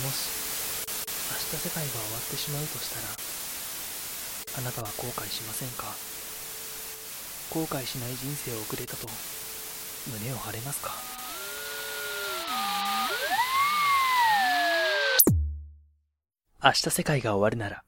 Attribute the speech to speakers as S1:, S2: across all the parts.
S1: もし明日世界が終わってしまうとしたらあなたは後悔しませんか？後悔しない人生を送れたと胸を張れますか？明日世界が終わるなら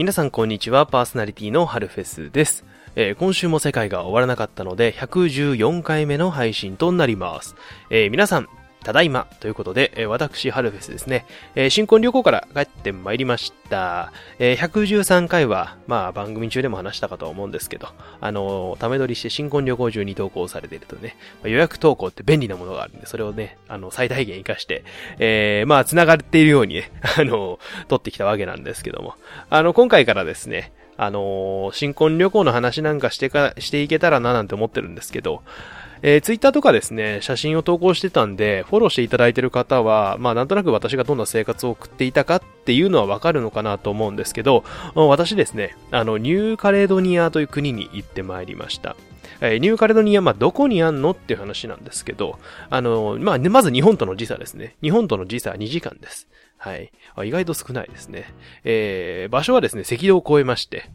S2: 皆さんこんにちは、パーソナリティの春フェスです。えー、今週も世界が終わらなかったので、114回目の配信となります。えー、皆さん、ただいまということで、えー、私、ハルフェスですね、えー、新婚旅行から帰ってまいりました。えー、113回は、まあ番組中でも話したかと思うんですけど、あのー、ため撮りして新婚旅行中に投稿されているとね、まあ、予約投稿って便利なものがあるんで、それをね、あの、最大限活かして、えー、まあ繋がっているようにね、あのー、撮ってきたわけなんですけども、あの、今回からですね、あのー、新婚旅行の話なんかしてか、していけたらななんて思ってるんですけど、えー、ツイッターとかですね、写真を投稿してたんで、フォローしていただいてる方は、まあなんとなく私がどんな生活を送っていたかっていうのはわかるのかなと思うんですけど、私ですね、あの、ニューカレドニアという国に行ってまいりました。えー、ニューカレドニア、まあ、どこにあんのっていう話なんですけど、あの、まあ、まず日本との時差ですね。日本との時差は2時間です。はい。意外と少ないですね。えー、場所はですね、赤道を越えまして、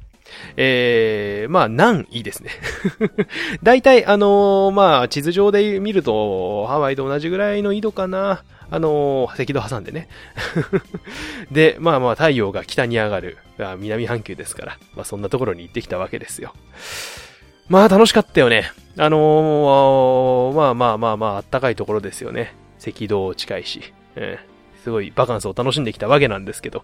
S2: えー、まあ、難いいですね。大体、あのー、まあ、地図上で見ると、ハワイと同じぐらいの緯度かな。あのー、赤道挟んでね。で、まあまあ、太陽が北に上がる、南半球ですから、まあそんなところに行ってきたわけですよ。まあ楽しかったよね。あのー、まあまあまあまあ、あったかいところですよね。赤道近いし。えー、すごいバカンスを楽しんできたわけなんですけど。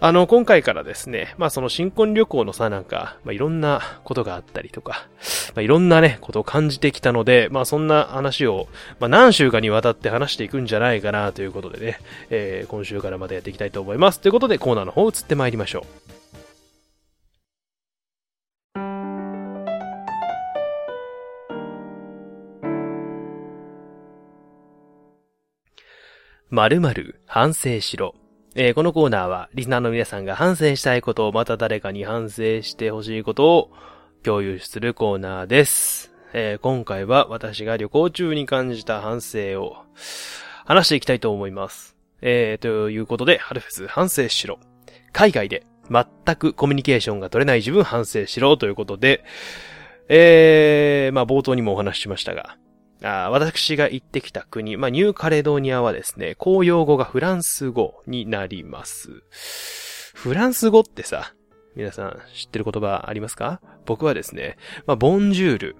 S2: あの、今回からですね、まあその新婚旅行のさ、なんか、まあいろんなことがあったりとか、まあいろんなね、ことを感じてきたので、まあそんな話を、まあ何週かにわたって話していくんじゃないかなということでね、えー、今週からまたやっていきたいと思います。ということでコーナーの方移ってまいりましょう。〇〇反省しろ。えー、このコーナーは、リスナーの皆さんが反省したいことを、また誰かに反省してほしいことを共有するコーナーです。えー、今回は私が旅行中に感じた反省を話していきたいと思います。えー、ということで、ハルフェス反省しろ。海外で全くコミュニケーションが取れない自分反省しろということで、えー、まあ冒頭にもお話ししましたが、あ私が行ってきた国、まあ、ニューカレドニアはですね、公用語がフランス語になります。フランス語ってさ、皆さん知ってる言葉ありますか？僕はですね、まあ、ボンジュール。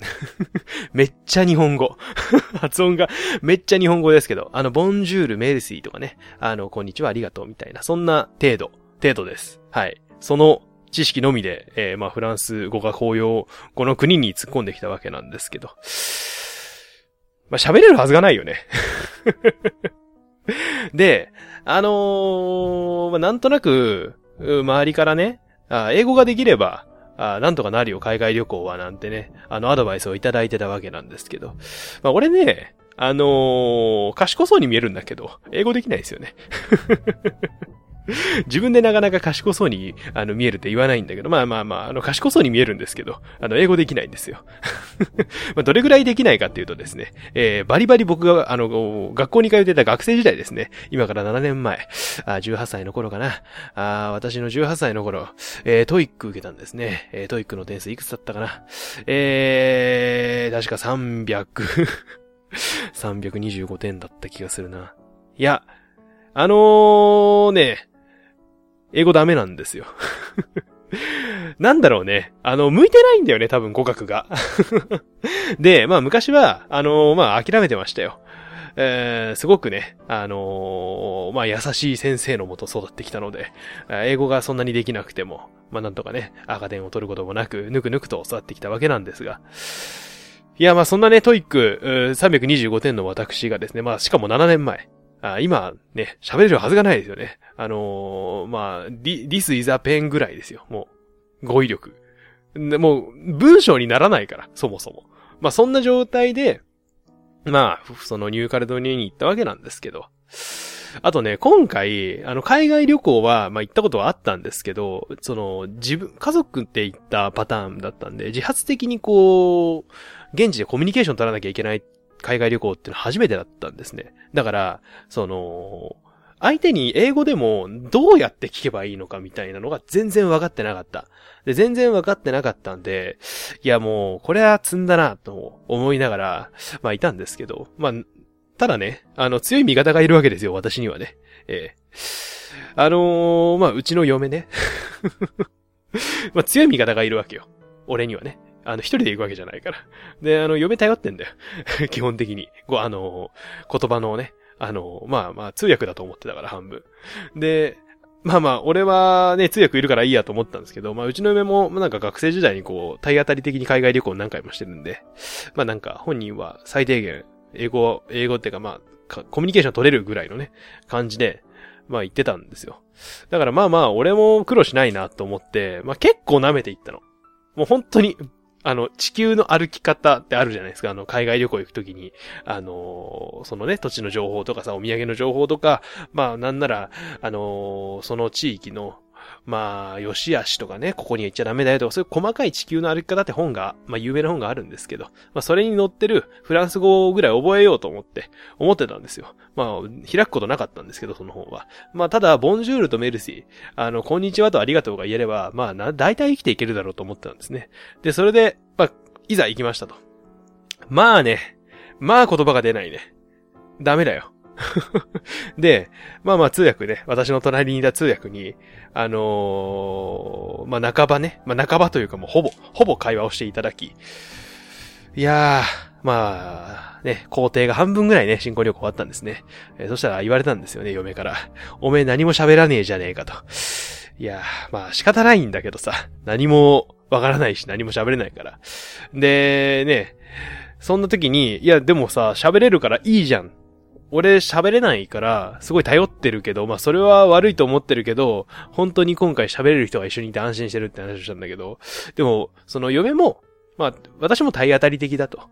S2: めっちゃ日本語。発音がめっちゃ日本語ですけど、あの、ボンジュール、メルシーとかね、あの、こんにちは、ありがとうみたいな、そんな程度、程度です。はい。その知識のみで、えー、まあ、フランス語が公用語の国に突っ込んできたわけなんですけど。まあ、喋れるはずがないよね で、あのー、まあ、なんとなく、周りからね、あ英語ができれば、あなんとかなるよ、海外旅行は、なんてね、あの、アドバイスをいただいてたわけなんですけど。まあ、俺ね、あのー、賢そうに見えるんだけど、英語できないですよね 自分でなかなか賢そうに、あの、見えるって言わないんだけど、まあまあまあ、あの、賢そうに見えるんですけど、あの、英語できないんですよ。まあ、どれぐらいできないかっていうとですね、えー、バリバリ僕が、あの、学校に通ってた学生時代ですね、今から7年前、あ18歳の頃かな、あ私の18歳の頃、えー、トイック受けたんですね。えー、トイックの点数いくつだったかな。えー、確か300 325 点だった気がするな。いや、あのー、ね、英語ダメなんですよ。なんだろうね。あの、向いてないんだよね、多分語学が。で、まあ昔は、あのー、まあ諦めてましたよ。えー、すごくね、あのー、まあ優しい先生のもと育ってきたので、英語がそんなにできなくても、まあなんとかね、赤点を取ることもなく、ぬくぬくと育ってきたわけなんですが、いや、まあそんなね、トイック325点の私がですね、まあしかも7年前、あ今ね、喋れるはずがないですよね。あのー、まあ、this is a pen ぐらいですよ。もう、語彙力。でもう、文章にならないから、そもそも。まあ、そんな状態で、まあ、そのニューカレドニアに行ったわけなんですけど、あとね、今回、あの、海外旅行は、まあ、行ったことはあったんですけど、その、自分、家族って行ったパターンだったんで、自発的にこう、現地でコミュニケーション取らなきゃいけない海外旅行ってのは初めてだったんですね。だから、その、相手に英語でもどうやって聞けばいいのかみたいなのが全然分かってなかった。で、全然分かってなかったんで、いやもう、これは積んだなと思いながら、まあいたんですけど、まあ、ただね、あの、強い味方がいるわけですよ、私にはね。ええあのー、まあ、うちの嫁ね。まあ、強い味方がいるわけよ。俺にはね。あの、一人で行くわけじゃないから。で、あの、嫁頼ってんだよ。基本的に。ご、あの、言葉のね、あの、まあまあ、通訳だと思ってたから、半分。で、まあまあ、俺はね、通訳いるからいいやと思ったんですけど、まあ、うちの嫁も、なんか学生時代にこう、体当たり的に海外旅行何回もしてるんで、まあなんか、本人は最低限、英語、英語っていうかまあ、コミュニケーション取れるぐらいのね、感じで、まあ言ってたんですよ。だからまあまあ、俺も苦労しないなと思って、まあ結構舐めていったの。もう本当に、あの、地球の歩き方ってあるじゃないですか。あの、海外旅行行くときに、あのー、そのね、土地の情報とかさ、お土産の情報とか、まあ、なんなら、あのー、その地域の、まあ、吉しとかね、ここには行っちゃダメだよとか、そういう細かい地球の歩き方って本が、まあ、有名な本があるんですけど、まあ、それに載ってるフランス語ぐらい覚えようと思って、思ってたんですよ。まあ、開くことなかったんですけど、その本は。まあ、ただ、ボンジュールとメルシー、あの、こんにちはとありがとうが言えれば、まあ、な、大体生きていけるだろうと思ってたんですね。で、それで、まあ、いざ行きましたと。まあね、まあ言葉が出ないね。ダメだよ。で、まあまあ通訳ね、私の隣にいた通訳に、あのー、まあ半ばね、まあ半ばというかもうほぼ、ほぼ会話をしていただき、いやー、まあ、ね、工程が半分ぐらいね、新婚旅行終わったんですね。えー、そしたら言われたんですよね、嫁から。おめえ何も喋らねえじゃねえかと。いやー、まあ仕方ないんだけどさ、何もわからないし何も喋れないから。で、ね、そんな時に、いや、でもさ、喋れるからいいじゃん俺喋れないから、すごい頼ってるけど、まあそれは悪いと思ってるけど、本当に今回喋れる人が一緒にいて安心してるって話をしたんだけど、でも、その嫁も、まあ私も体当たり的だと。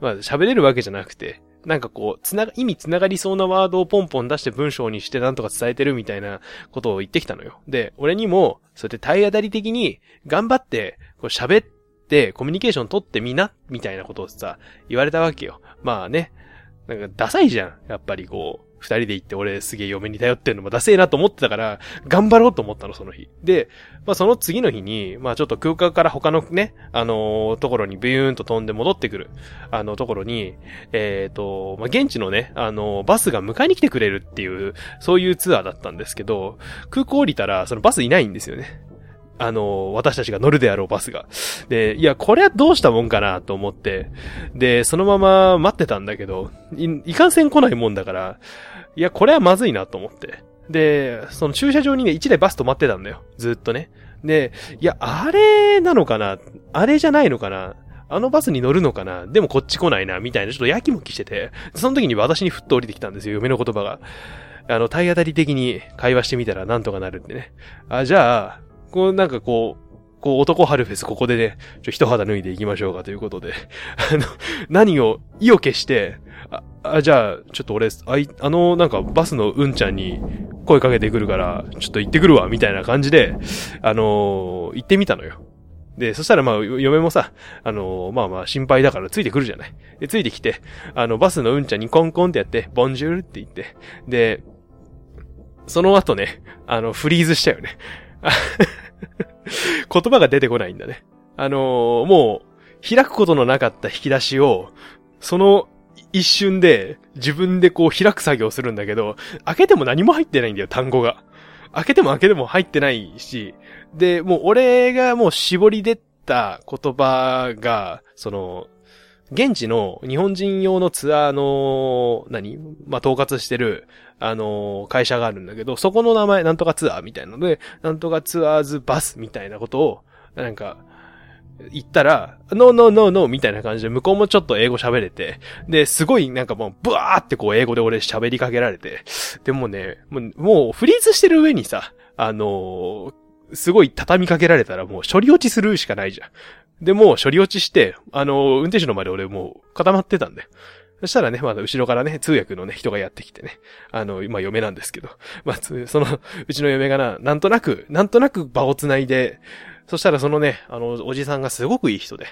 S2: まあ喋れるわけじゃなくて、なんかこう、つな、意味つながりそうなワードをポンポン出して文章にしてなんとか伝えてるみたいなことを言ってきたのよ。で、俺にも、そうやって体当たり的に頑張って、こう喋ってコミュニケーション取ってみな、みたいなことをさ、言われたわけよ。まあね、なんかダサいじゃん。やっぱりこう、二人で行って俺すげえ嫁に頼ってんのもダセえなと思ってたから、頑張ろうと思ったの、その日。で、まあその次の日に、まあちょっと空間から他のね、あのー、ところにビューンと飛んで戻ってくる、あのところに、えっ、ー、と、まあ現地のね、あのー、バスが迎えに来てくれるっていう、そういうツアーだったんですけど、空港降りたら、そのバスいないんですよね。あの、私たちが乗るであろうバスが。で、いや、これはどうしたもんかなと思って、で、そのまま待ってたんだけど、い、いかんせん来ないもんだから、いや、これはまずいなと思って。で、その駐車場にね、一台バス止まってたんだよ。ずっとね。で、いや、あれなのかな？あれじゃないのかな？あのバスに乗るのかな？でもこっち来ないな？みたいな、ちょっとやきもきしてて、その時に私にふっと降りてきたんですよ、嫁の言葉が。あの、体当たり的に会話してみたらなんとかなるんでね。あ、じゃあ、こうなんかこう、こう男春フェスここでね、ちょ、一肌脱いでいきましょうかということで、あの、何を意を決して、あ、あじゃあ、ちょっと俺、あい、あの、なんかバスのうんちゃんに声かけてくるから、ちょっと行ってくるわ、みたいな感じで、あのー、行ってみたのよ。で、そしたらまあ、嫁もさ、あのー、まあまあ心配だからついてくるじゃない。で、ついてきて、あの、バスのうんちゃんにコンコンってやって、ボンジュールって言って、で、その後ね、あの、フリーズしたよね。言葉が出てこないんだね。あのー、もう、開くことのなかった引き出しを、その一瞬で自分でこう開く作業をするんだけど、開けても何も入ってないんだよ、単語が。開けても開けても入ってないし、で、もう俺がもう絞り出た言葉が、その、現地の日本人用のツアーの、何？まあ、統括してる、あのー、会社があるんだけど、そこの名前、なんとかツアーみたいなので、なんとかツアーズバスみたいなことを、なんか、言ったら、ノーノーノーノーみたいな感じで、向こうもちょっと英語喋れて、で、すごいなんかもう、ブワーってこう英語で俺喋りかけられて、でもね、もう、もうフリーズしてる上にさ、あのー、すごい畳みかけられたらもう処理落ちするしかないじゃん。で、もう処理落ちして、あの、運転手の前で俺もう固まってたんだよ。そしたらね、まだ後ろからね、通訳のね、人がやってきてね、あの、今、嫁なんですけど、まあ、その、うちの嫁がな、なんとなく、なんとなく場を繋いで、そしたらそのね、あの、おじさんがすごくいい人で、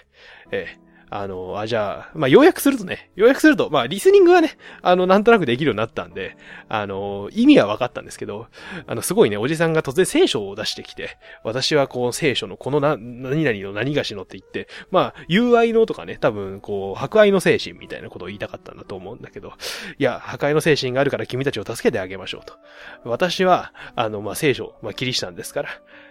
S2: ええあの、あ、じゃあ、まあ、要約するとね、要約すると、まあ、リスニングはね、あの、なんとなくできるようになったんで、あの、意味は分かったんですけど、あの、すごいね、おじさんが突然聖書を出してきて、私はこう、聖書のこのな、何々の何がしのって言って、まあ、友愛のとかね、多分、こう、博愛の精神みたいなことを言いたかったんだと思うんだけど、いや、破壊の精神があるから君たちを助けてあげましょうと。私は、あの、まあ、聖書、まあ、キリシタンですから、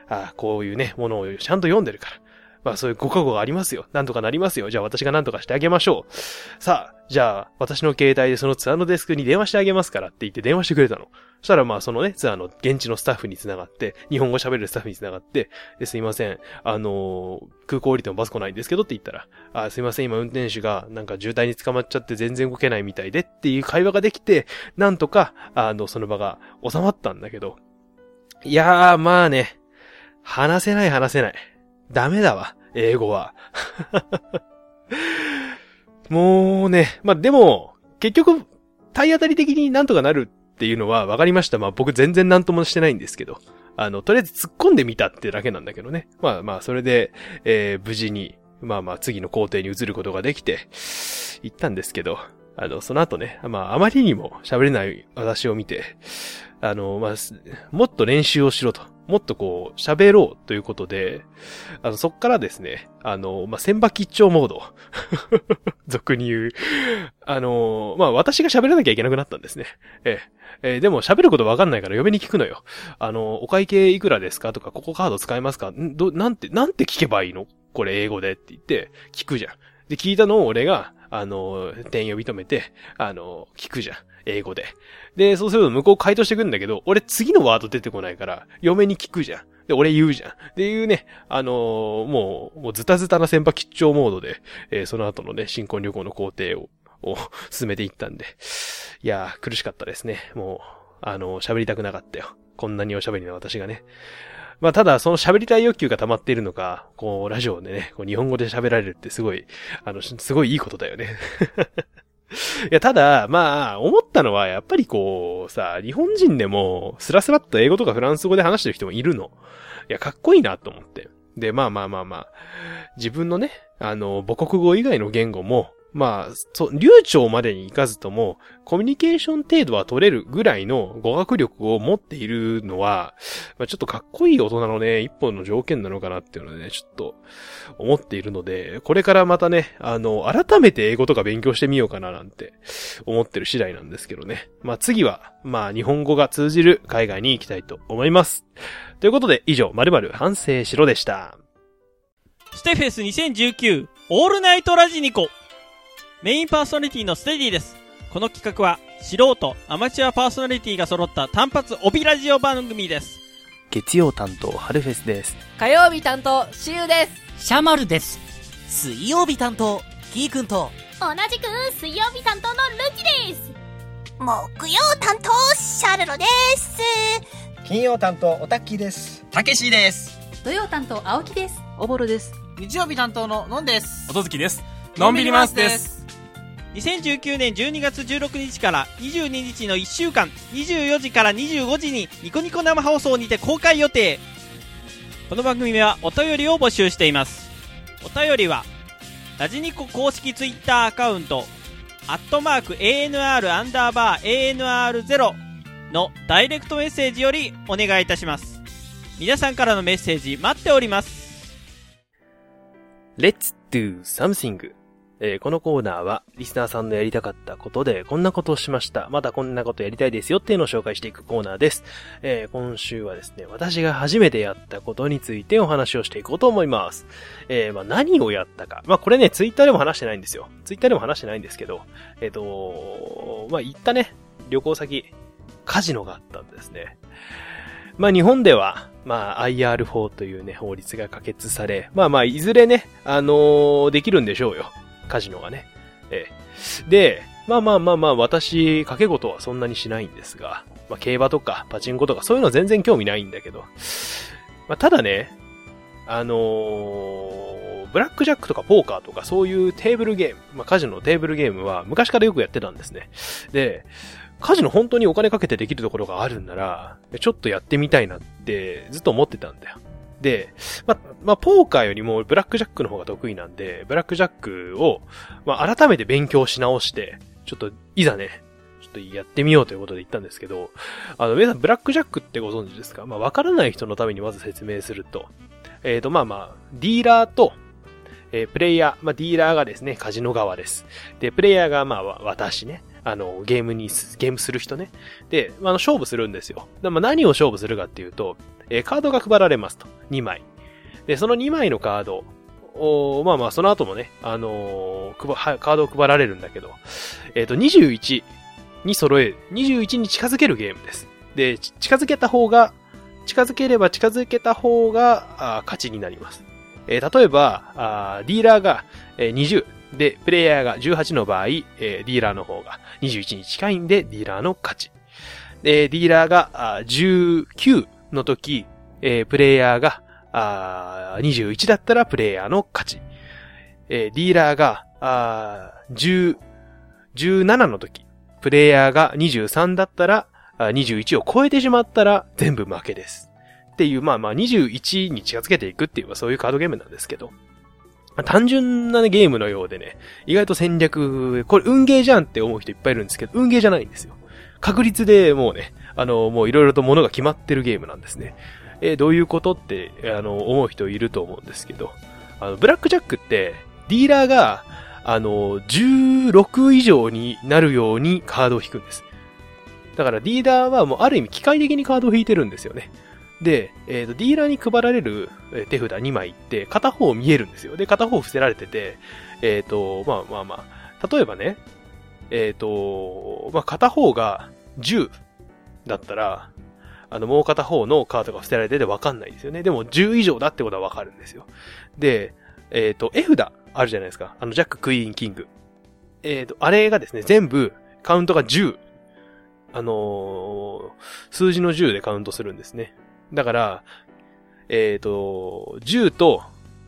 S2: あこういうね、ものをちゃんと読んでるから。まあそういうご加護がありますよ。なんとかなりますよ。じゃあ私がなんとかしてあげましょう。さあ、じゃあ私の携帯でそのツアーのデスクに電話してあげますからって言って電話してくれたの。そしたらまあそのね、ツアーの現地のスタッフにつながって、日本語喋れるスタッフにつながって、ですいません、あのー、空港降りてもバス来ないんですけどって言ったら、あ、すいません、今運転手がなんか渋滞に捕まっちゃって全然動けないみたいでっていう会話ができて、なんとか、あの、その場が収まったんだけど、いやー、まあね、話せない話せない。ダメだわ。英語は。もうね、まあ、でも、結局、体当たり的になんとかなるっていうのは分かりました。まあ僕全然なんともしてないんですけど。あの、とりあえず突っ込んでみたってだけなんだけどね。まあまあ、それで、えー、無事に、まあまあ次の工程に移ることができて、行ったんですけど、あの、その後ね、まああまりにも喋れない私を見て、あの、まあ、もっと練習をしろと。もっとこう、喋ろうということで、あの、そっからですね、あの、まあ、千葉吉兆モード。俗に言う。あの、まあ、私が喋らなきゃいけなくなったんですね。ええ。え、でも喋ることわかんないから嫁に聞くのよ。あの、お会計いくらですか？とか、ここカード使えますか？んど、なんて、なんて聞けばいいの？これ英語でって言って、聞くじゃん。で、聞いたのを俺が、あの、店員呼び止めて、あの、聞くじゃん。英語で。で、そうすると向こう回答してくんだけど、俺次のワード出てこないから、嫁に聞くじゃん。で、俺言うじゃん。っていうね、あのー、もう、もうズタズタな先輩吉兆モードで、えー、その後のね、新婚旅行の工程を、を 進めていったんで。いやー、苦しかったですね。もう、あのー、喋りたくなかったよ。こんなにおしゃべりな私がね。まあ、ただ、その喋りたい欲求が溜まっているのか、こう、ラジオでね、こう日本語で喋られるってすごい、あの、すごいいいことだよね。いや、ただ、まあ、思ったのは、やっぱりこう、さ、日本人でも、スラスラっと英語とかフランス語で話してる人もいるの。いや、かっこいいなと思って。で、まあまあまあまあ、自分のね、あの、母国語以外の言語も、まあ、そう、流暢までに行かずとも、コミュニケーション程度は取れるぐらいの語学力を持っているのは、まあ、ちょっとかっこいい大人のね、一本の条件なのかなっていうのでね、ちょっと思っているので、これからまたね、あの、改めて英語とか勉強してみようかななんて思ってる次第なんですけどね。まあ次は、まあ日本語が通じる海外に行きたいと思います。ということで、以上、〇〇反省しろでした。
S3: ステフェス2019オールナイトラジニコメインパーソナリティのステディです。この企画は、素人、アマチュアパーソナリティが揃った単発帯ラジオ番組です。
S1: 月曜担当、春フェスです。
S4: 火曜日担当、シュウで
S5: す。シャマルです。水曜日担当、キーくんと、
S6: 同じく水曜日担当のルキです。
S7: 木曜担当、シャルロです。
S8: 金曜担当、オタッキーです。
S9: たけしです。
S10: 土曜担当、青木です。
S11: おぼろです。
S12: 日曜日担当ののんです。
S13: 音月です。のんびりマウスです。
S3: 2019年12月16日から22日の1週間24時から25時にニコニコ生放送にて公開予定。この番組はお便りを募集しています。お便りはラジニコ公式ツイッターアカウントアットマーク ANR アンダーバー ANR0 のダイレクトメッセージよりお願いいたします。皆さんからのメッセージ待っております。
S2: Let's do something. えー、このコーナーは、リスナーさんのやりたかったことで、こんなことをしました。まだこんなことやりたいですよっていうのを紹介していくコーナーです。えー、今週はですね、私が初めてやったことについてお話をしていこうと思います。えー、まあ、何をやったか。まあ、これね、ツイッターでも話してないんですよ。ツイッターでも話してないんですけど、えっ、と、まあ、行ったね、旅行先、カジノがあったんですね。まあ、日本では、まあ、IR 法というね、法律が可決され、まあまあ、いずれね、あのー、できるんでしょうよ。カジノがね。ええ。で、まあまあまあまあ、私、掛け事はそんなにしないんですが、まあ、競馬とか、パチンコとか、そういうのは全然興味ないんだけど、まあ、ただね、あのー、ブラックジャックとかポーカーとかそういうテーブルゲーム、まあ、カジノのテーブルゲームは昔からよくやってたんですね。で、カジノ本当にお金かけてできるところがあるんなら、ちょっとやってみたいなってずっと思ってたんだよ。で、ま、まあ、ポーカーよりもブラックジャックの方が得意なんで、ブラックジャックを、まあ、改めて勉強し直して、ちょっと、いざね、ちょっとやってみようということで言ったんですけど、あの、皆さんブラックジャックってご存知ですか？まあ、わからない人のためにまず説明すると、えっ、ー、と、まあまあ、ディーラーと、えー、プレイヤー、まあ、ディーラーがですね、カジノ側です。で、プレイヤーが、まあ、私ね。あの、ゲームに、ゲームする人ね。で、あの、勝負するんですよ。でまあ、何を勝負するかっていうと、えー、カードが配られますと。2枚。で、その2枚のカードおまあまあ、その後もね、あのー、カードを配られるんだけど、えっ、ー、と、21に揃える。21に近づけるゲームです。で、近づけた方が、近づければ近づけた方が、あ勝ちになります。えー、例えば、あディーラーが、えー、20で、プレイヤーが18の場合、えー、ディーラーの方が21に近いんで、ディーラーの勝ち。で、ディーラーが19の時、えー、プレイヤーがあ21だったらプレイヤーの勝ち。えー、ディーラーがあ10、17の時、プレイヤーが23だったら、21を超えてしまったら全部負けです。っていう、まあまあ21に近づけていくっていう、そういうカードゲームなんですけど。単純な、ね、ゲームのようでね、意外と戦略、これ運ゲーじゃんって思う人いっぱいいるんですけど、運ゲーじゃないんですよ。確率でもうね、あの、もういろいろと物が決まってるゲームなんですね。え、どういうことって、あの、思う人いると思うんですけど、あの、ブラックジャックって、ディーラーが、あの、16以上になるようにカードを引くんです。だからディーラーはもうある意味機械的にカードを引いてるんですよね。で、えっ、ー、と、ディーラーに配られる手札2枚って片方見えるんですよ。で、片方伏せられてて、えっ、ー、と、まあまあまあ、例えばね、えっ、ー、と、まあ片方が10だったら、あの、もう片方のカードが伏せられててわかんないですよね。でも10以上だってことはわかるんですよ。で、えっ、と、絵札あるじゃないですか。あの、ジャック、クイーン、キング。えっ、と、あれがですね、全部カウントが10。あの数字の10でカウントするんですね。だから、えっ、ー、と、10と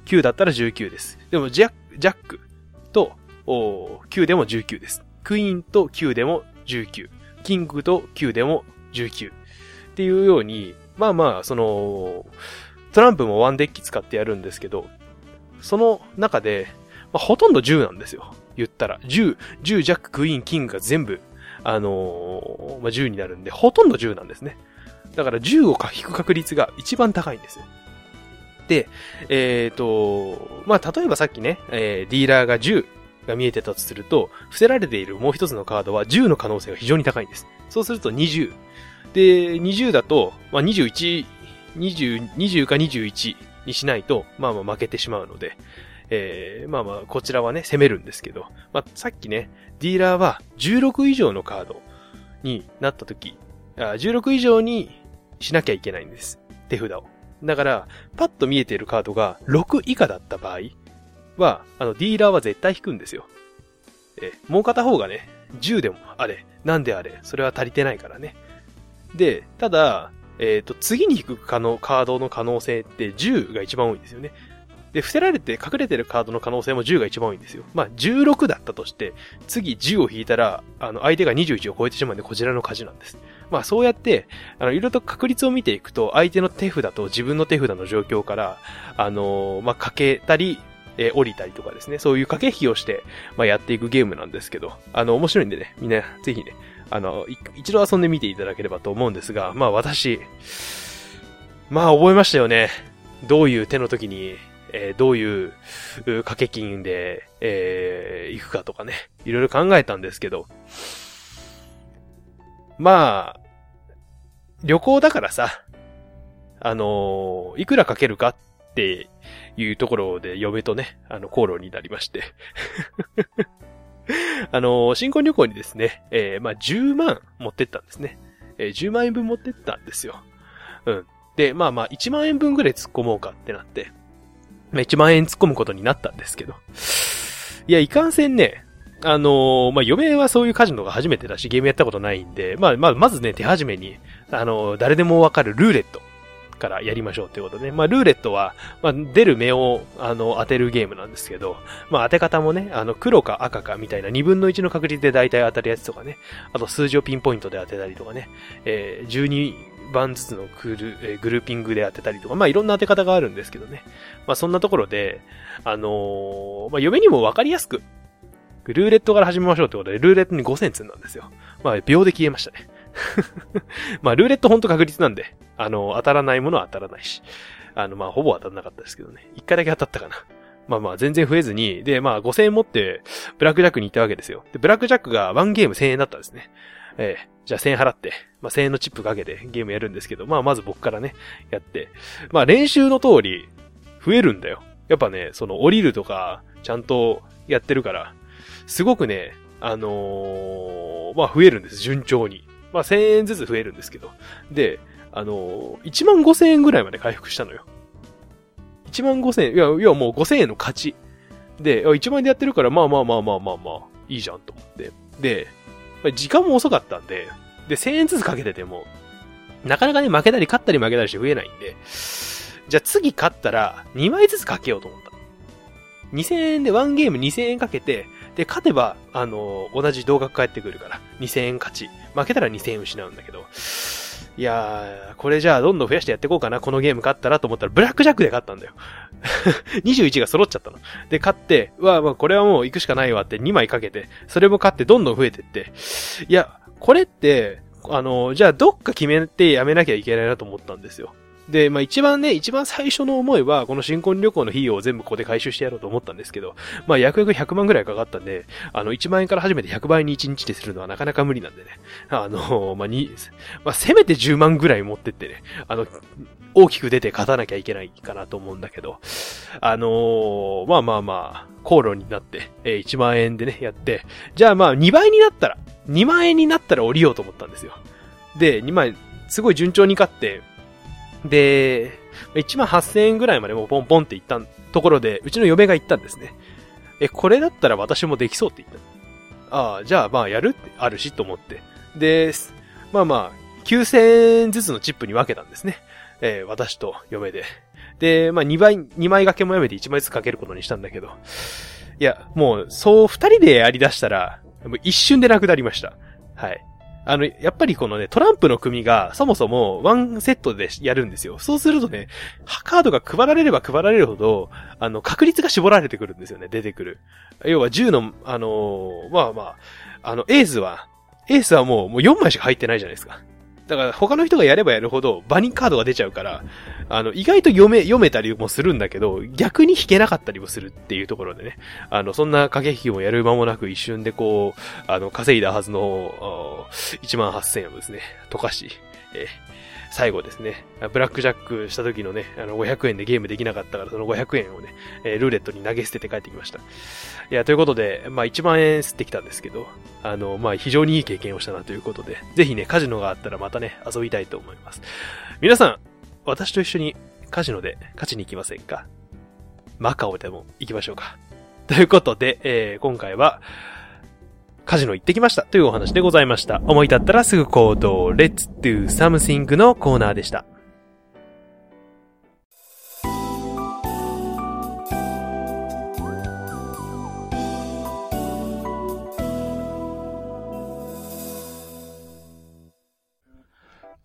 S2: 9だったら19です。でも、ジャック、ジャックと9でも19です。クイーンと9でも19。キングと9でも19。っていうように、まあまあ、その、トランプもワンデッキ使ってやるんですけど、その中で、まあ、ほとんど10なんですよ。言ったら。10、10、ジャック、クイーン、キングが全部、あのー、まあ、10になるんで、ほとんど10なんですね。だから10を引く確率が一番高いんですよ。で、えっ、ー、と、まあ、例えばさっきね、えー、ディーラーが10が見えてたとすると、伏せられているもう一つのカードは10の可能性が非常に高いんです。そうすると20。で、20だと、まあ、21、20、20か21にしないと、まあまあ負けてしまうので、えー、まあまあ、こちらはね、攻めるんですけど、まあ、さっきね、ディーラーは16以上のカードになった時、あ16以上にしなきゃいけないんです。手札を。だから、パッと見えているカードが6以下だった場合は、あの、ディーラーは絶対引くんですよ。え、もう片方がね、10でもあれ、なんであれ、それは足りてないからね。で、ただ、えっ、ー、と、次に引く可能、カードの可能性って10が一番多いんですよね。で、伏せられて隠れてるカードの可能性も10が一番多いんですよ。まあ、16だったとして、次10を引いたら、あの、相手が21を超えてしまうんで、こちらの勝ちなんです。まあ、そうやって、あの、いろいろと確率を見ていくと、相手の手札と自分の手札の状況から、あのー、まあ、かけたり、えー、降りたりとかですね、そういう駆け引きをして、まあ、やっていくゲームなんですけど、あの、面白いんでね、みんな、ぜひね、あの、一度遊んでみていただければと思うんですが、まあ私、まあ覚えましたよね。どういう手の時に、えー、どういう掛け金で、えー、行くかとかね、いろいろ考えたんですけど、まあ、旅行だからさ、あのー、いくらかけるかっていうところで嫁とね、あの、口論になりまして あの、新婚旅行にですね、えー、まあ、10万持ってったんですね。えー、10万円分持ってったんですよ。うん。で、まあまあ、1万円分ぐらい突っ込もうかってなって、まあ、1万円突っ込むことになったんですけど。いや、いかんせんね、あのー、まあ、嫁はそういうカジノが初めてだし、ゲームやったことないんで、まあ、まあ、まずね、手始めに、あのー、誰でもわかるルーレット。からやりましょうということで、まあ、ルーレットは、まあ、出る目を、あの、当てるゲームなんですけど、まあ、当て方もね、あの、黒か赤かみたいな2分の1の確率で大体当たるやつとかね、あと数字をピンポイントで当てたりとかね、えー、12番ずつのグル,、えー、グルーピングで当てたりとか、まあ、いろんな当て方があるんですけどね。まあ、そんなところで、あのー、まあ、嫁にもわかりやすく、ルーレットから始めましょうってことで、ルーレットに5000積んだんですよ。まあ、秒で消えましたね。まあ、ルーレットほんと確率なんで、あの、当たらないものは当たらないし、あの、まあ、ほぼ当たらなかったですけどね。一回だけ当たったかな。まあまあ、全然増えずに、で、まあ、5000円持って、ブラックジャックに行ったわけですよ。で、ブラックジャックが1ゲーム1000円だったんですね。ええ、じゃあ1000円払って、まあ1000円のチップかけてゲームやるんですけど、まあまず僕からね、やって。まあ練習の通り、増えるんだよ。やっぱね、その降りるとか、ちゃんとやってるから、すごくね、あのー、まあ増えるんです、順調に。まあ1000円ずつ増えるんですけど。で、あのー、1万5000円ぐらいまで回復したのよ。1万5000円、いや、いやもう5000円の勝ち。で、1万円でやってるから、まあまあまあまあまあまあ、いいじゃんと思って。で、時間も遅かったんで、で、1000円ずつかけてても、なかなかね、負けたり勝ったり負けたりして増えないんで、じゃあ次勝ったら、2枚ずつかけようと思った。2000円で1ゲーム2000円かけて、で、勝てば、あの、同じ同額返ってくるから、2000円勝ち。負けたら2000円失うんだけど、いやー、これじゃあどんどん増やしてやっていこうかな、このゲーム勝ったらと思ったら、ブラックジャックで勝ったんだよ。21が揃っちゃったの。で、勝って、うわ、まあ、これはもう行くしかないわって2枚かけて、それも勝ってどんどん増えてって、いや、これって、あの、じゃあどっか決めてやめなきゃいけないなと思ったんですよ。で、まあ一番ね、一番最初の思いは、この新婚旅行の費用を全部ここで回収してやろうと思ったんですけど、まあ約約100万ぐらいかかったんで、あの、1万円から始めて100倍に1日でするのはなかなか無理なんでね。あの、まあに、まあせめて10万ぐらい持ってってね、あの、大きく出て勝たなきゃいけないかなと思うんだけど、あのー、まあまあまあ、口論になって、えー、1万円でね、やって、じゃあまあ2倍になったら、2万円になったら降りようと思ったんですよ。で、2万円、すごい順調に勝って、で、1万8000円ぐらいまでもうポンポンって言ったところで、うちの嫁が言ったんですね。え、これだったら私もできそうって言った。ああ、じゃあまあやるってあるしと思って。で、まあまあ、9000円ずつのチップに分けたんですね。えー、私と嫁で。で、まあ2倍、2枚掛けもやめて1枚ずつかけることにしたんだけど。いや、もう、そう二人でやり出したら、もう一瞬でなくなりました。はい。あの、やっぱりこのね、トランプの組がそもそもワンセットでやるんですよ。そうするとね、カードが配られれば配られるほど、あの、確率が絞られてくるんですよね、出てくる。要は10の、あのー、まあまあ、あの、エースは、エースはもう、もう4枚しか入ってないじゃないですか。だから他の人がやればやるほどバニカードが出ちゃうから、あの、意外と読め、読めたりもするんだけど、逆に引けなかったりもするっていうところでね。あの、そんな駆け引きもやる間もなく一瞬でこう、あの、稼いだはずの、1万8000円をですね、溶かし、えー最後ですね、ブラックジャックした時のね、あの500円でゲームできなかったから、その500円をね、えー、ルーレットに投げ捨てて帰ってきました。いや、ということで、まあ1万円吸ってきたんですけど、あの、まあ非常にいい経験をしたなということで、ぜひね、カジノがあったらまたね、遊びたいと思います。皆さん、私と一緒にカジノで勝ちに行きませんか？マカオでも行きましょうか。ということで、えー、今回は、カジノ行ってきましたというお話でございました。思い立ったらすぐ行動、Let's do something のコーナーでした。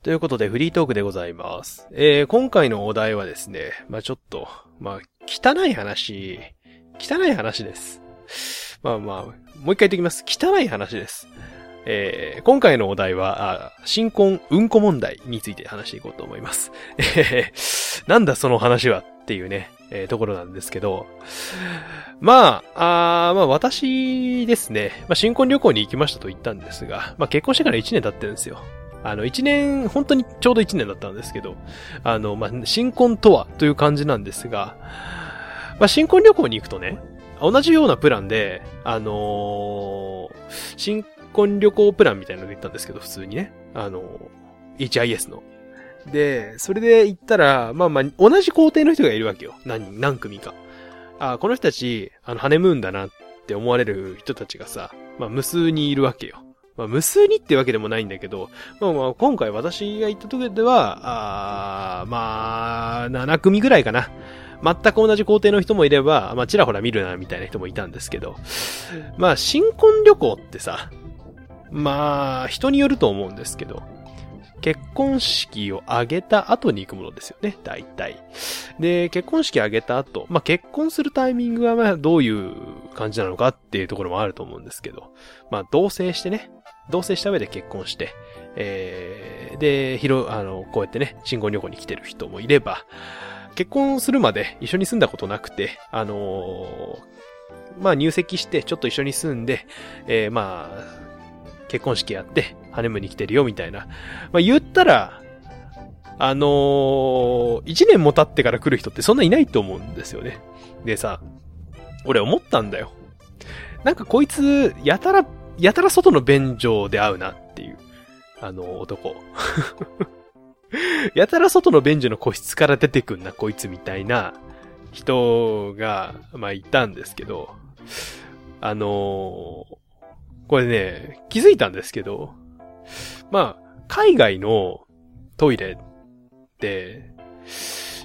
S2: ということで、フリートークでございます。えー、今回のお題はですね、まあちょっと、まあ汚い話、汚い話です。まあまあ、もう一回言ってきます。汚い話です。えー、今回のお題は、新婚うんこ問題について話していこうと思います。えー、なんだその話はっていうね、えー、ところなんですけど、まあ、あまあ私ですね、まあ新婚旅行に行きましたと言ったんですが、まあ結婚してから1年経ってるんですよ。あの、1年、本当にちょうど1年だったんですけど、あの、まあ、新婚とはという感じなんですが、まあ、新婚旅行に行くとね、同じようなプランで、あのー、新婚旅行プランみたいなので行ったんですけど、普通にね。あのー、HIS の。で、それで行ったら、まあまあ、同じ工程の人がいるわけよ。何、何組か。あ、この人たち、あの、ハネムーンだなって思われる人たちがさ、まあ、無数にいるわけよ。まあ、無数にってわけでもないんだけど、まあまあ、今回私が行った時では、あまあ、7組ぐらいかな。全く同じ工程の人もいれば、まあ、ちらほら見るな、みたいな人もいたんですけど、まあ、新婚旅行ってさ、まあ、人によると思うんですけど、結婚式を挙げた後に行くものですよね、大体。で、結婚式挙げた後、まあ、結婚するタイミングはまあ、どういう感じなのかっていうところもあると思うんですけど、まあ、同棲してね、同棲した上で結婚して、えー、で、ひろ、あの、こうやってね、新婚旅行に来てる人もいれば、結婚するまで一緒に住んだことなくて、あのー、まあ入籍してちょっと一緒に住んで、えー、まあ、結婚式やって、ハネムに来てるよみたいな。まあ言ったら、あのー、一年も経ってから来る人ってそんないないと思うんですよね。でさ、俺思ったんだよ。なんかこいつ、やたら、やたら外の便所で会うなっていう、あの男。やたら外の便所の個室から出てくんな、こいつみたいな人が、まあ、いたんですけど、あのー、これね、気づいたんですけど、まあ、海外のトイレって、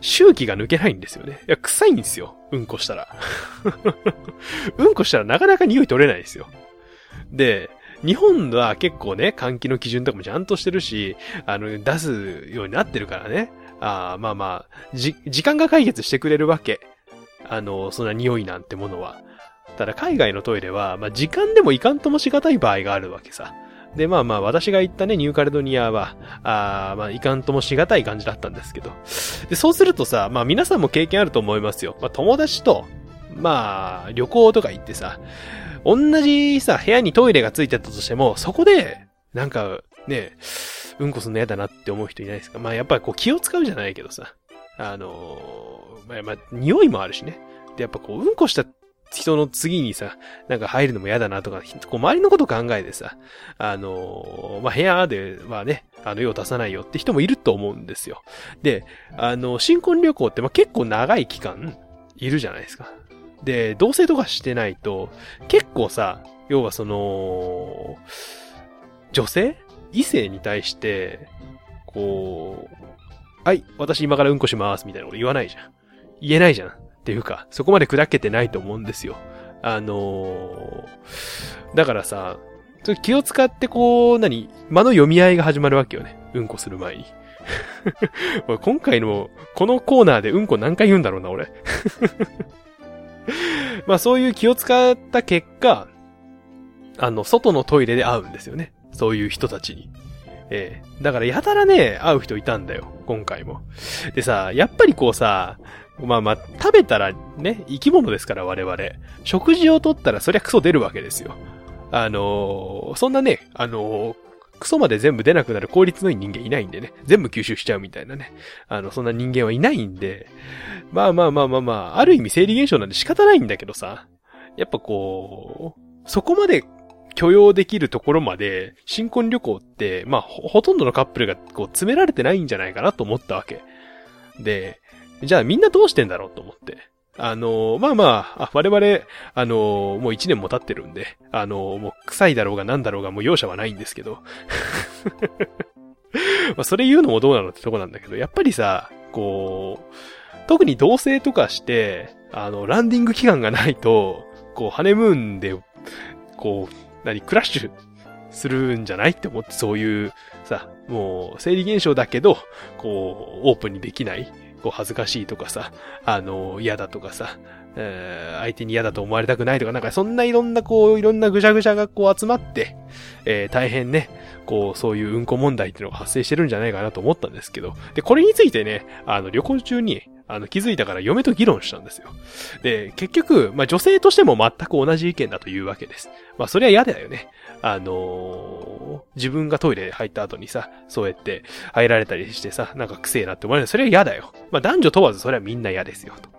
S2: 周期が抜けないんですよね。いや、臭いんですよ。うんこしたら。うんこしたらなかなか匂い取れないですよ。で、日本は結構ね、換気の基準とかもちゃんとしてるし、あの、出すようになってるからね。あまあまあ、じ、時間が解決してくれるわけ。あの、そんな匂いなんてものは。ただ海外のトイレは、まあ時間でもいかんともしがたい場合があるわけさ。で、まあまあ私が行ったね、ニューカレドニアは、あまあいかんともしがたい感じだったんですけど。で、そうするとさ、まあ皆さんも経験あると思いますよ。まあ友達と、まあ旅行とか行ってさ、同じさ、部屋にトイレがついてたとしても、そこで、なんか、ね、うんこすんの嫌だなって思う人いないですか？まあやっぱりこう気を使うじゃないけどさ。あのー、まあ、まあ、匂いもあるしね。で、やっぱこう、うんこした人の次にさ、なんか入るのも嫌だなとか、こう周りのこと考えてさ、あのー、まあ、部屋ではね、あの、用出さないよって人もいると思うんですよ。で、あの、新婚旅行って、まあ、結構長い期間、いるじゃないですか。で、同棲とかしてないと、結構さ、要はその、女性？異性に対して、こう、はい、私今からうんこします、みたいなこと言わないじゃん。言えないじゃん。っていうか、そこまで砕けてないと思うんですよ。あのー、だからさ、気を使ってこう、何？間の読み合いが始まるわけよね。うんこする前に。今回の、このコーナーでうんこ何回言うんだろうな、俺。まあそういう気を使った結果、あの、外のトイレで会うんですよね。そういう人たちに。ええー、だからやたらね、会う人いたんだよ。今回も。でさ、やっぱりこうさ、まあまあ、食べたらね、生き物ですから我々。食事をとったらそりゃクソ出るわけですよ。あのー、そんなね、あのー、クソまで全部出なくなる効率のいい人間いないんでね。全部吸収しちゃうみたいなね。あの、そんな人間はいないんで。まあまあまあまあまあ、ある意味生理現象なんで仕方ないんだけどさ。やっぱこう、そこまで許容できるところまで、新婚旅行って、まあほ、ほとんどのカップルがこう詰められてないんじゃないかなと思ったわけ。で、じゃあみんなどうしてんだろうと思って。あの、まあまあ、我々、あの、もう一年も経ってるんで、あの、もう臭いだろうが何だろうがもう容赦はないんですけど。まあそれ言うのもどうなのってとこなんだけど、やっぱりさ、こう、特に同棲とかして、あの、ランディング期間がないと、こう、ハネムーンで、こう、何、クラッシュするんじゃないって思って、そういう、さ、もう、生理現象だけど、こう、オープンにできない。こう恥ずかしいとかさ、あの、嫌だとかさ、えー、相手に嫌だと思われたくないとか、なんかそんないろんなこう、いろんなぐちゃぐちゃがこう集まって、えー、大変ね、こう、そういううんこ問題っていうのが発生してるんじゃないかなと思ったんですけど、で、これについてね、あの、旅行中に、あの、気づいたから嫁と議論したんですよ。で、結局、まあ、女性としても全く同じ意見だというわけです。まあ、それは嫌だよね。あの自分がトイレ入った後にさ、そうやって入られたりしてさ、なんか癖えなって思われる。それは嫌だよ。まあ、男女問わずそれはみんな嫌ですよ、と。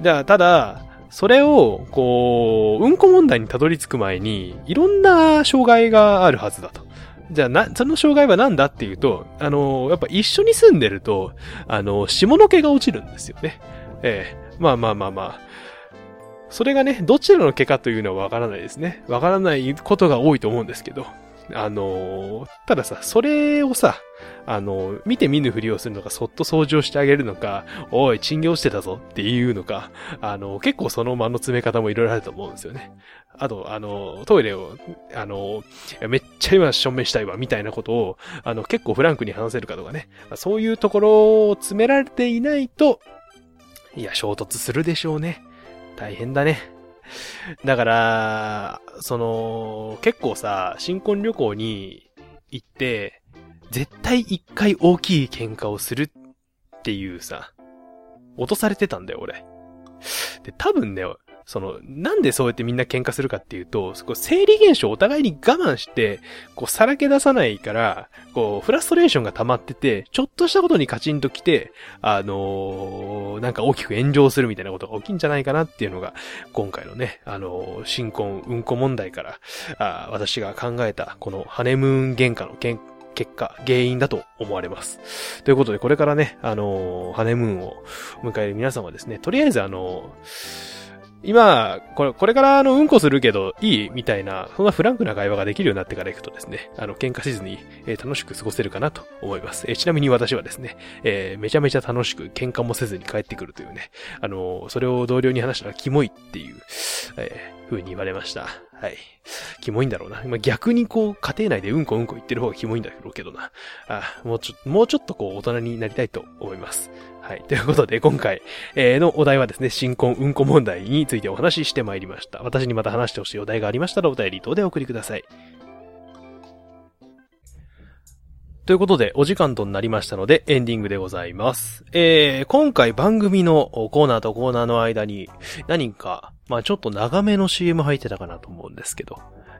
S2: じゃあ、ただ、それを、こう、うんこ問題にたどり着く前に、いろんな障害があるはずだと。じゃあな、その障害は何だっていうと、あの、やっぱ一緒に住んでると、あの、下の毛が落ちるんですよね。ええまあまあまあまあ。それがね、どちらの毛かというのはわからないですね。わからないことが多いと思うんですけど。あの、たださ、それをさ、あの、見て見ぬふりをするのか、そっと掃除をしてあげるのか、おい、賃金落ちてたぞっていうのか、あの、結構その間の詰め方もいろいろあると思うんですよね。あと、あの、トイレを、あの、めっちゃ今証明したいわ、みたいなことを、あの、結構フランクに話せるかとかね。そういうところを詰められていないと、いや、衝突するでしょうね。大変だね。だから、その、結構さ、新婚旅行に行って、絶対一回大きい喧嘩をするっていうさ、落とされてたんだよ、俺。で、多分ね、その、なんでそうやってみんな喧嘩するかっていうと、そこ生理現象をお互いに我慢して、こう、さらけ出さないから、こう、フラストレーションが溜まってて、ちょっとしたことにカチンと来て、あのー、なんか大きく炎上するみたいなことが起きんじゃないかなっていうのが、今回のね、あのー、新婚、うんこ問題から、あ私が考えた、このハネムーン喧嘩の喧結果、原因だと思われます。ということで、これからね、あのー、ハネムーンを迎える皆さんはですね、とりあえずあのー今、これ、これからあの、うんこするけど、いいみたいな、そんなフランクな会話ができるようになってから行くとですね、あの、喧嘩しずに、えー、楽しく過ごせるかなと思います。えー、ちなみに私はですね、えー、めちゃめちゃ楽しく喧嘩もせずに帰ってくるというね、あのそれを同僚に話したらキモいっていう、えー、風に言われました。はい。キモいんだろうな。ま逆にこう、家庭内でうんこうんこ言ってる方がキモいんだろうけどな。あもうちょ、もうちょっとこう、大人になりたいと思います。はい。ということで、今回、えー、のお題はですね、新婚うんこ問題についてお話ししてまいりました。私にまた話してほしいお題がありましたらお便り等でお送りください。ということで、お時間となりましたので、エンディングでございます。えー、今回番組のコーナーとコーナーの間に、何か、まあちょっと長めの CM 入ってたかなと思うんですけど、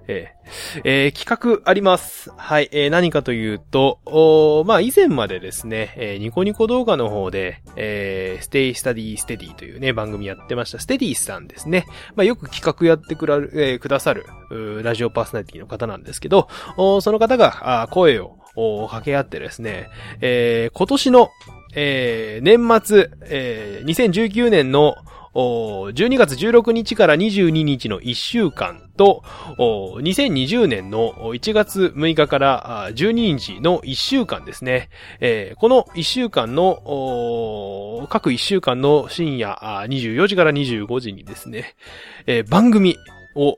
S2: えー、えー、企画あります。はい、えー、何かというと、まあ、以前までですね、えー、ニコニコ動画の方で、えー、ステイスタディステディというね、番組やってました。ステディさんですね。まあ、よく企画やってくら、えー、くださる、ラジオパーソナリティの方なんですけど、その方が、あ声を、掛け合ってですね、えー、今年の、えー、年末、えー、2019年の12月16日から22日の1週間と、2020年の1月6日から12日の1週間ですね。えー、この1週間の、各1週間の深夜24時から25時にですね、えー、番組を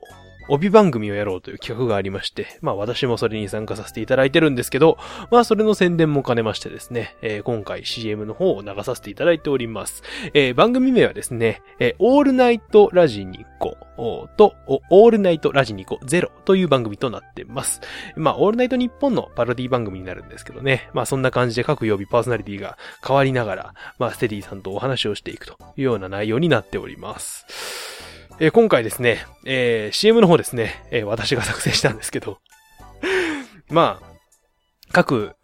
S2: 帯番組をやろうという企画がありまして、まあ私もそれに参加させていただいてるんですけど、まあそれの宣伝も兼ねましてですね、えー、今回 CM の方を流させていただいております。えー、番組名はですね、えー、オールナイトラジニコと、オールナイトラジニコゼロという番組となってます。まあ、オールナイト日本のパロディ番組になるんですけどね。まあ、そんな感じで各曜日パーソナリティが変わりながら、まあ、ステディさんとお話をしていくというような内容になっております。えー、今回ですね、えー、CM の方ですね、えー、私が作成したんですけど、まあ、各、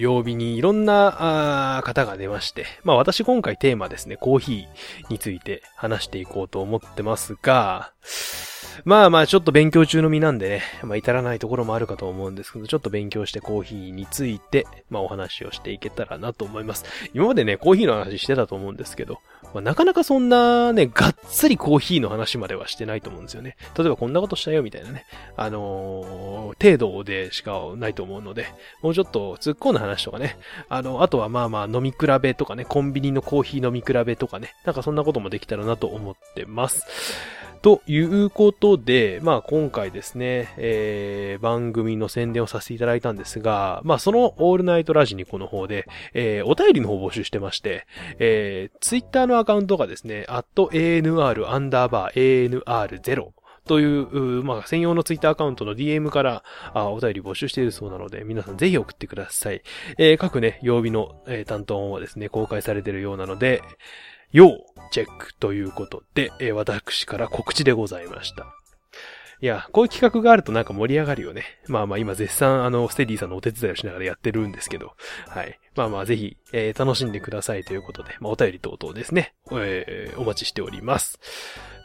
S2: 曜日にいろんな方が出まして、まあ私今回テーマですね、コーヒーについて話していこうと思ってますが、まあまあちょっと勉強中の身なんでね、まあ至らないところもあるかと思うんですけど、ちょっと勉強してコーヒーについて、まあお話をしていけたらなと思います。今までね、コーヒーの話してたと思うんですけど、まあ、なかなかそんなね、がっつりコーヒーの話まではしてないと思うんですよね。例えばこんなことしたよみたいなね、あのー、程度でしかないと思うので、もうちょっと突っ込んだ話とかね、あの、あとはまあまあ飲み比べとかね、コンビニのコーヒー飲み比べとかね、なんかそんなこともできたらなと思ってます。ということで、まあ今回ですね、えー、番組の宣伝をさせていただいたんですが、まあそのオールナイトラジニコの方で、えー、お便りの方を募集してまして、えー、ツイッターのアカウントがですね、アット ANR アンダーバー ANR0 という、まあ、専用のツイッターアカウントの DM からあお便り募集しているそうなので、皆さんぜひ送ってください。えー、各ね、曜日の、えー、担当はですね、公開されているようなので、要チェックということで、えー、私から告知でございました。いや、こういう企画があるとなんか盛り上がるよね。まあまあ今絶賛あの、ステディさんのお手伝いをしながらやってるんですけど、はい。まあまあぜひ、えー、楽しんでくださいということで、まあお便り等々ですね、えー、お待ちしております。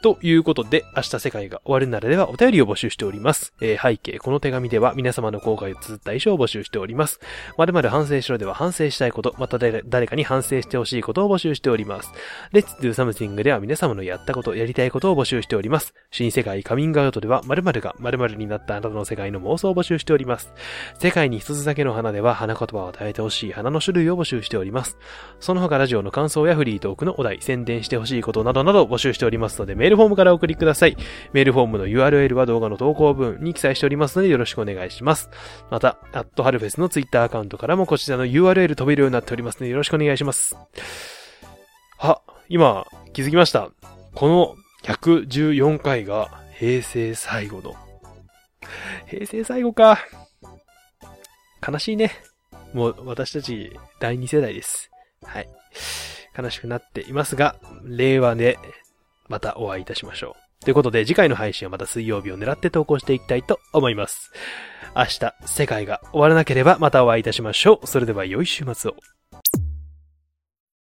S2: ということで、明日世界が終わるならではお便りを募集しております。えー、背景、この手紙では皆様の後悔を綴った衣装を募集しております。〇〇反省しろでは反省したいこと、また誰かに反省してほしいことを募集しております。Let's Do Something では皆様のやったこと、やりたいことを募集しております。新世界カミングアウトでは〇〇が〇〇になったあなたの世界の妄想を募集しております。世界に一つだけの花では花言葉を与えてほしい花の種類を募集しております。その他ラジオの感想やフリートークのお題、宣伝してほしいことなどなど募集しておりますので、メールフォームからお送りください。メールフォームの URL は動画の投稿文に記載しておりますのでよろしくお願いします。また、アットハルフェスのツイッターアカウントからもこちらの URL 飛べるようになっておりますのでよろしくお願いします。あ、今、気づきました。この114回が平成最後の。平成最後か。悲しいね。もう私たち第2世代です。はい。悲しくなっていますが、令和でまたお会いいたしましょう。ということで次回の配信はまた水曜日を狙って投稿していきたいと思います。明日、世界が終わらなければまたお会いいたしましょう。それでは良い週末を。